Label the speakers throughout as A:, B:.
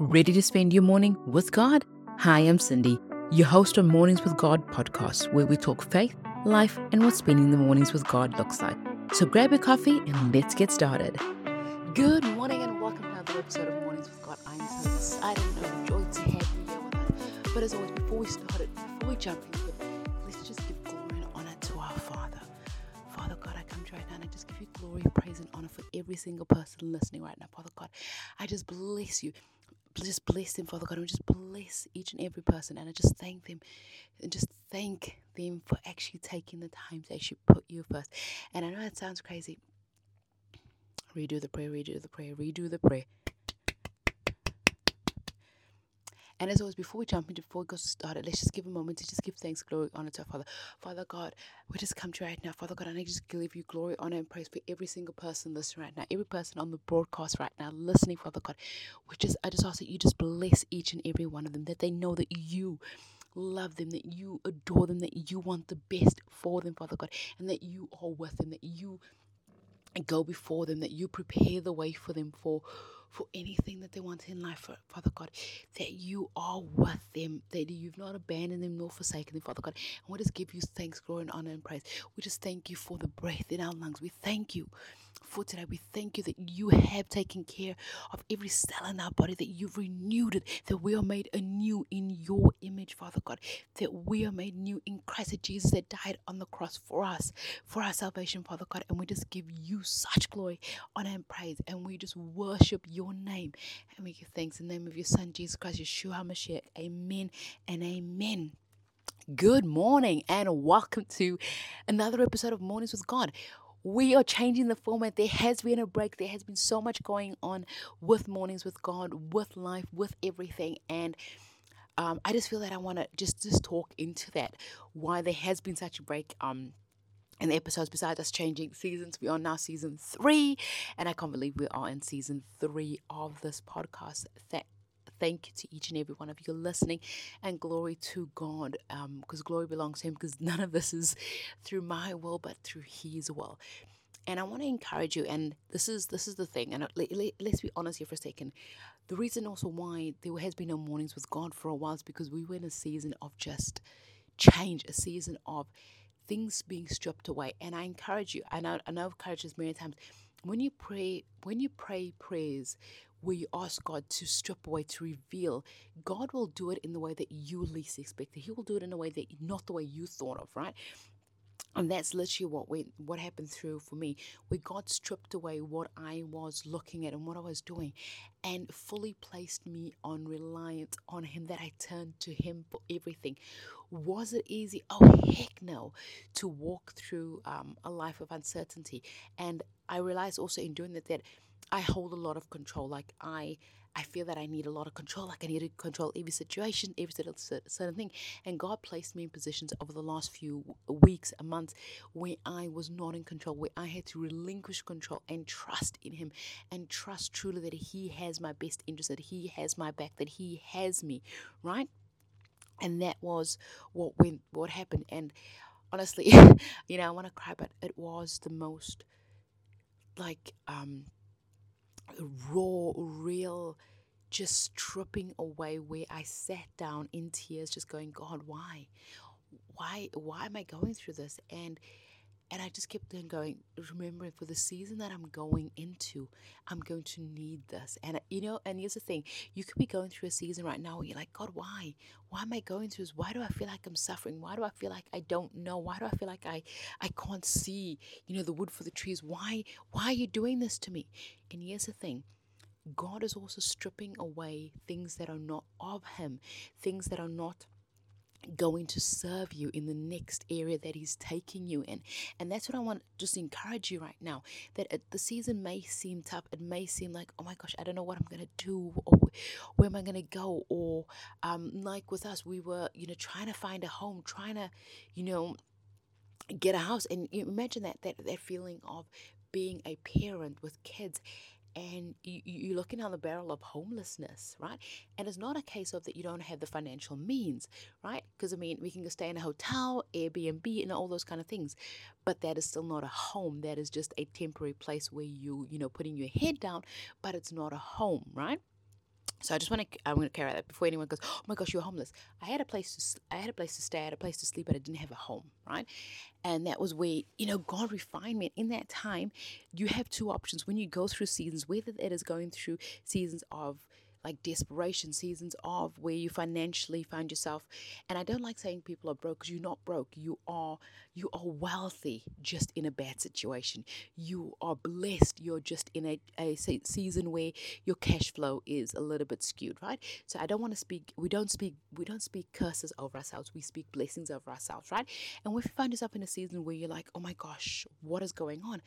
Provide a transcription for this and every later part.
A: Ready to spend your morning with God? Hi, I'm Cindy, your host of Mornings with God podcast, where we talk faith, life, and what spending the mornings with God looks like. So grab your coffee and let's get started. Good morning and welcome to another episode of Mornings with God. I'm so excited and overjoyed to have you here with us. But as always, before we start it, before we jump into it, let's just give glory and honor to our Father. Father God, I come to you right now and I just give you glory, praise, and honor for every single person listening right now. Father God, I just bless you just bless them, Father God, and just bless each and every person. And I just thank them and just thank them for actually taking the time to actually put you first. And I know that sounds crazy. Redo the prayer, redo the prayer, redo the prayer. And as always, before we jump into, before we go started, let's just give a moment to just give thanks, glory, honor to our Father. Father God, we just come to you right now. Father God, I need just give you glory, honor, and praise for every single person listening right now, every person on the broadcast right now, listening, Father God. We just, I just ask that you just bless each and every one of them, that they know that you love them, that you adore them, that you want the best for them, Father God, and that you are with them, that you go before them, that you prepare the way for them for for anything that they want in life, Father God, that you are with them, that you've not abandoned them nor forsaken them, Father God. And we just give you thanks, glory, and honor and praise. We just thank you for the breath in our lungs. We thank you for today. We thank you that you have taken care of every cell in our body, that you've renewed it, that we are made anew in your image, Father God, that we are made new in Christ, Jesus that died on the cross for us, for our salvation, Father God. And we just give you such glory, honor, and praise. And we just worship your name and we give thanks in the name of your Son, Jesus Christ, Yeshua HaMashiach. Amen and amen. Good morning and welcome to another episode of Mornings with God we are changing the format. There has been a break. There has been so much going on with Mornings with God, with life, with everything. And um, I just feel that I want to just, just talk into that. Why there has been such a break. Um, in the episodes besides us changing seasons we are now season three and i can't believe we are in season three of this podcast that thank you to each and every one of you listening and glory to God because um, glory belongs to Him because none of this is through my will but through His will. And I want to encourage you, and this is this is the thing, and let, let, let's be honest here for a second. The reason also why there has been no mornings with God for a while is because we were in a season of just change, a season of things being stripped away. And I encourage you, and I, I know I've encouraged this many times, when you pray, when you pray prayers where you ask God to strip away, to reveal, God will do it in the way that you least expected. He will do it in a way that not the way you thought of, right? And that's literally what went, what happened through for me, where God stripped away what I was looking at and what I was doing, and fully placed me on reliance on Him. That I turned to Him for everything. Was it easy? Oh heck no! To walk through um, a life of uncertainty, and I realized also in doing that that I hold a lot of control. Like I, I feel that I need a lot of control. Like I need to control every situation, every certain thing. And God placed me in positions over the last few weeks, a month, where I was not in control, where I had to relinquish control and trust in Him, and trust truly that He has my best interest, that He has my back, that He has me, right? And that was what went, what happened. And honestly, you know, I want to cry, but it was the most like um raw, real, just stripping away where I sat down in tears, just going, God, why? Why why am I going through this? And and I just kept on going, remembering for the season that I'm going into, I'm going to need this. And, uh, you know, and here's the thing you could be going through a season right now where you're like, God, why? Why am I going through this? Why do I feel like I'm suffering? Why do I feel like I don't know? Why do I feel like I, I can't see, you know, the wood for the trees? Why, why are you doing this to me? And here's the thing God is also stripping away things that are not of Him, things that are not going to serve you in the next area that he's taking you in. And that's what i want just encourage you right now that the season may seem tough. It may seem like oh my gosh i don't know what i'm to do or where am i to go? Or um, like with us we were you know trying to find a home trying to you know get a house. And you imagine that that, that feeling of being a parent with kids and you, you're looking down the barrel of homelessness, right? And it's not a case of that you don't have the financial means, right? Because I mean, we can stay in a hotel, Airbnb, and all those kind of things, but that is still not a home. That is just a temporary place where you, you know, putting your head down, but it's not a home, right? So I just want to I'm going to carry that before anyone goes, "Oh my gosh, you're homeless." I had a place to I had a place to stay, I had a place to sleep, but I didn't have a home, right? And that was where you know God refined me. In that time, you have two options when you go through seasons, whether it is going through seasons of like desperation seasons of where you financially find yourself. And i don't like saying people are broke because you're not broke. You are you are wealthy just in a bad situation. You are blessed. You're just in a, a season where your cash flow is a little bit skewed right? So i don't want to speak we don't speak we don't speak curses over ourselves. We speak blessings over ourselves right? And if you find yourself in a season where you're like oh my gosh what is going on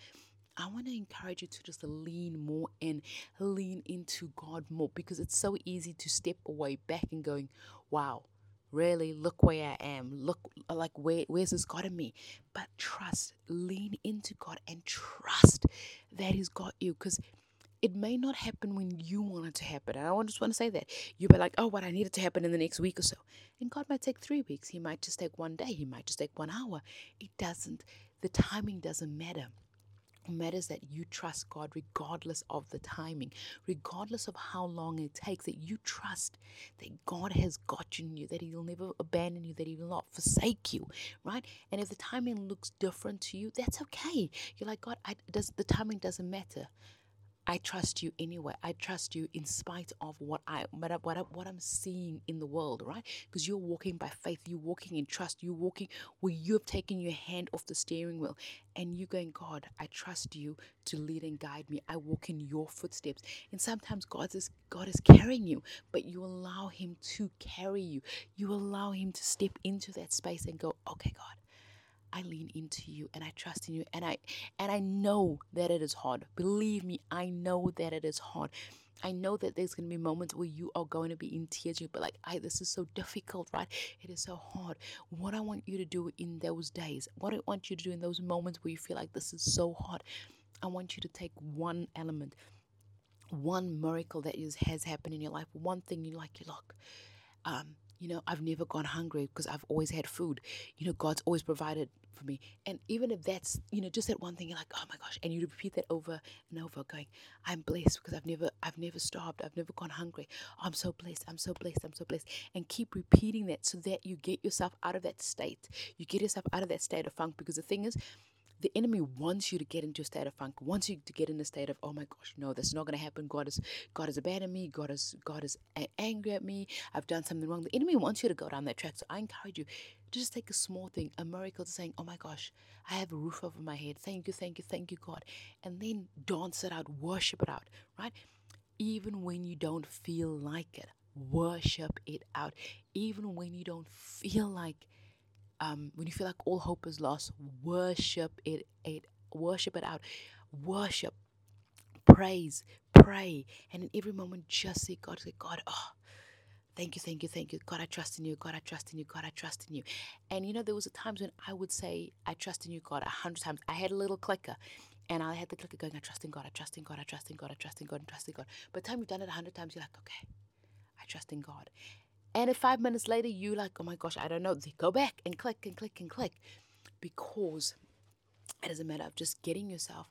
A: I want to encourage you to just lean more and lean into God more because it's so easy to step away back and going, wow, really look where I am. Look like where where's this God in me? But trust, lean into God and trust that He's got you because it may not happen when you want it to happen. And I just want to say that. You'll be like, oh, what I need it to happen in the next week or so. And God might take three weeks. He might just take one day. He might just take one hour. It doesn't, the timing doesn't matter matters that you trust God regardless of the timing, regardless of how long it takes, that you trust that God has got you, you that He'll never abandon you, that He will not forsake you, right? And if the timing looks different to you, that's okay. You're like, God, I, does the timing doesn't matter. I trust you anyway. I trust you in spite of what I what I, what, I, what I'm seeing in the world, right? Because you're walking by faith, you're walking in trust, you're walking where you've taken your hand off the steering wheel, and you're going, God, I trust you to lead and guide me. I walk in your footsteps, and sometimes God is God is carrying you, but you allow Him to carry you. You allow Him to step into that space and go, Okay, God, I lean into you and I trust in you and I and I know that it is hard. Believe me, I know that it is hard. I know that there's going to be moments where you are going to be in tears. You'll be like, I, this is so difficult, right? It is so hard. What I want you to do in those days, what I want you to do in those moments where you feel like this is so hard, I want you to take one element, one miracle that is, has happened in your life, one thing you like, you look. Um, you know, I've never gone hungry because I've always had food. You know, God's always provided for me. And even if that's, you know, just that one thing, you're like, oh my gosh, and you repeat that over and over, going, I'm blessed because I've never, I've never starved, I've never gone hungry. Oh, I'm so blessed, I'm so blessed, I'm so blessed. And keep repeating that so that you get yourself out of that state. You get yourself out of that state of funk because the thing is, the enemy wants you to get into a state of funk, wants you to get in a state of, oh my gosh, no, this is not going to happen. God is, God has abandoned me. God is, God is angry at me. I've done something wrong. The enemy wants you to go down that track. So I encourage you to just take a small thing, a miracle, to saying, oh my gosh, I have a roof over my head. Thank you, thank you, thank you, God. And then dance it out, worship it out, right? Even when you don't feel like it, worship it out. Even when you don't feel like um, when you feel like all hope is lost, worship it, it worship it out. Worship, praise, pray, and in every moment just say, God, say, God, oh, thank you, thank you, thank you. God, I trust in you. God, I trust in you. God, I trust in you. And you know, there was times when I would say, I trust in you, God, a hundred times. I had a little clicker. And I had the clicker going, I trust in God, I trust in God, I trust in God, I trust in God, I trust in God. By the time you've done it a hundred times, you're like, okay, I trust in God. And if five minutes later you like, oh my gosh, I don't know, they go back and click and click and click because it is a matter of just getting yourself,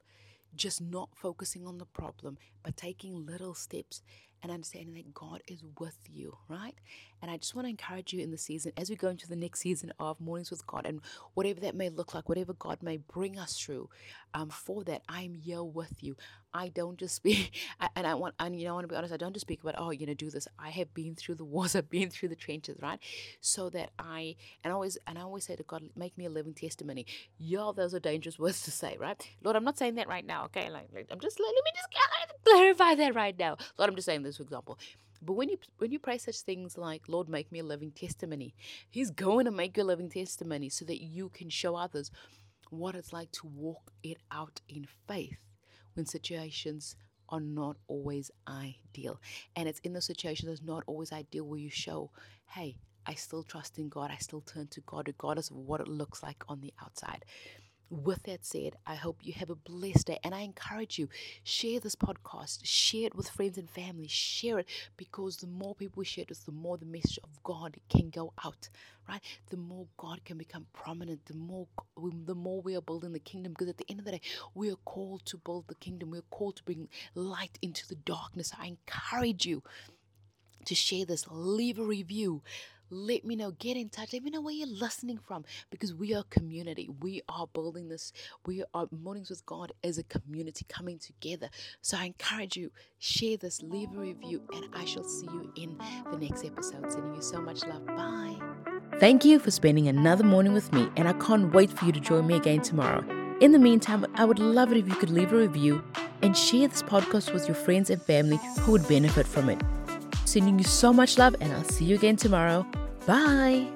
A: just not focusing on the problem, but taking little steps and understanding that God is with you, right? And I just want to encourage you in the season as we go into the next season of Mornings with God and whatever that may look like, whatever God may bring us through. Um, for that, I'm here with you. I don't just speak, and I want, and you know, I want to be honest. I don't just speak about, oh, you know, do this. I have been through the wars. I've been through the trenches, right? So that I, and I always, and I always say to God, make me a living testimony. Yeah, those are dangerous words to say, right? Lord, I'm not saying that right now. Okay, like, I'm just let me just clarify that right now. Lord, I'm just saying this for example. But when you when you pray such things like, Lord, make me a living testimony, He's going to make you a living testimony so that you can show others what it's like to walk it out in faith when situations are not always ideal. And it's in the situations that's not always ideal where you show, hey, I still trust in God. I still turn to God regardless of what it looks like on the outside. With that said, I hope you have a blessed day and I encourage you share this podcast, share it with friends and family, share it because the more people share it the more the message of God can go out, right? The more God can become prominent, the more the more we are building the kingdom because at the end of the day, we are called to build the kingdom. We are called to bring light into the darkness. I encourage you to share this, leave a review. Let me know, get in touch. Let me know where you're listening from because we are community. We are building this. We are Mornings with God as a community coming together. So I encourage you, share this, leave a review, and I shall see you in the next episode. Sending you so much love. Bye. Thank you for spending another morning with me, and I can't wait for you to join me again tomorrow. In the meantime, I would love it if you could leave a review and share this podcast with your friends and family who would benefit from it. Sending you so much love, and I'll see you again tomorrow. Bye.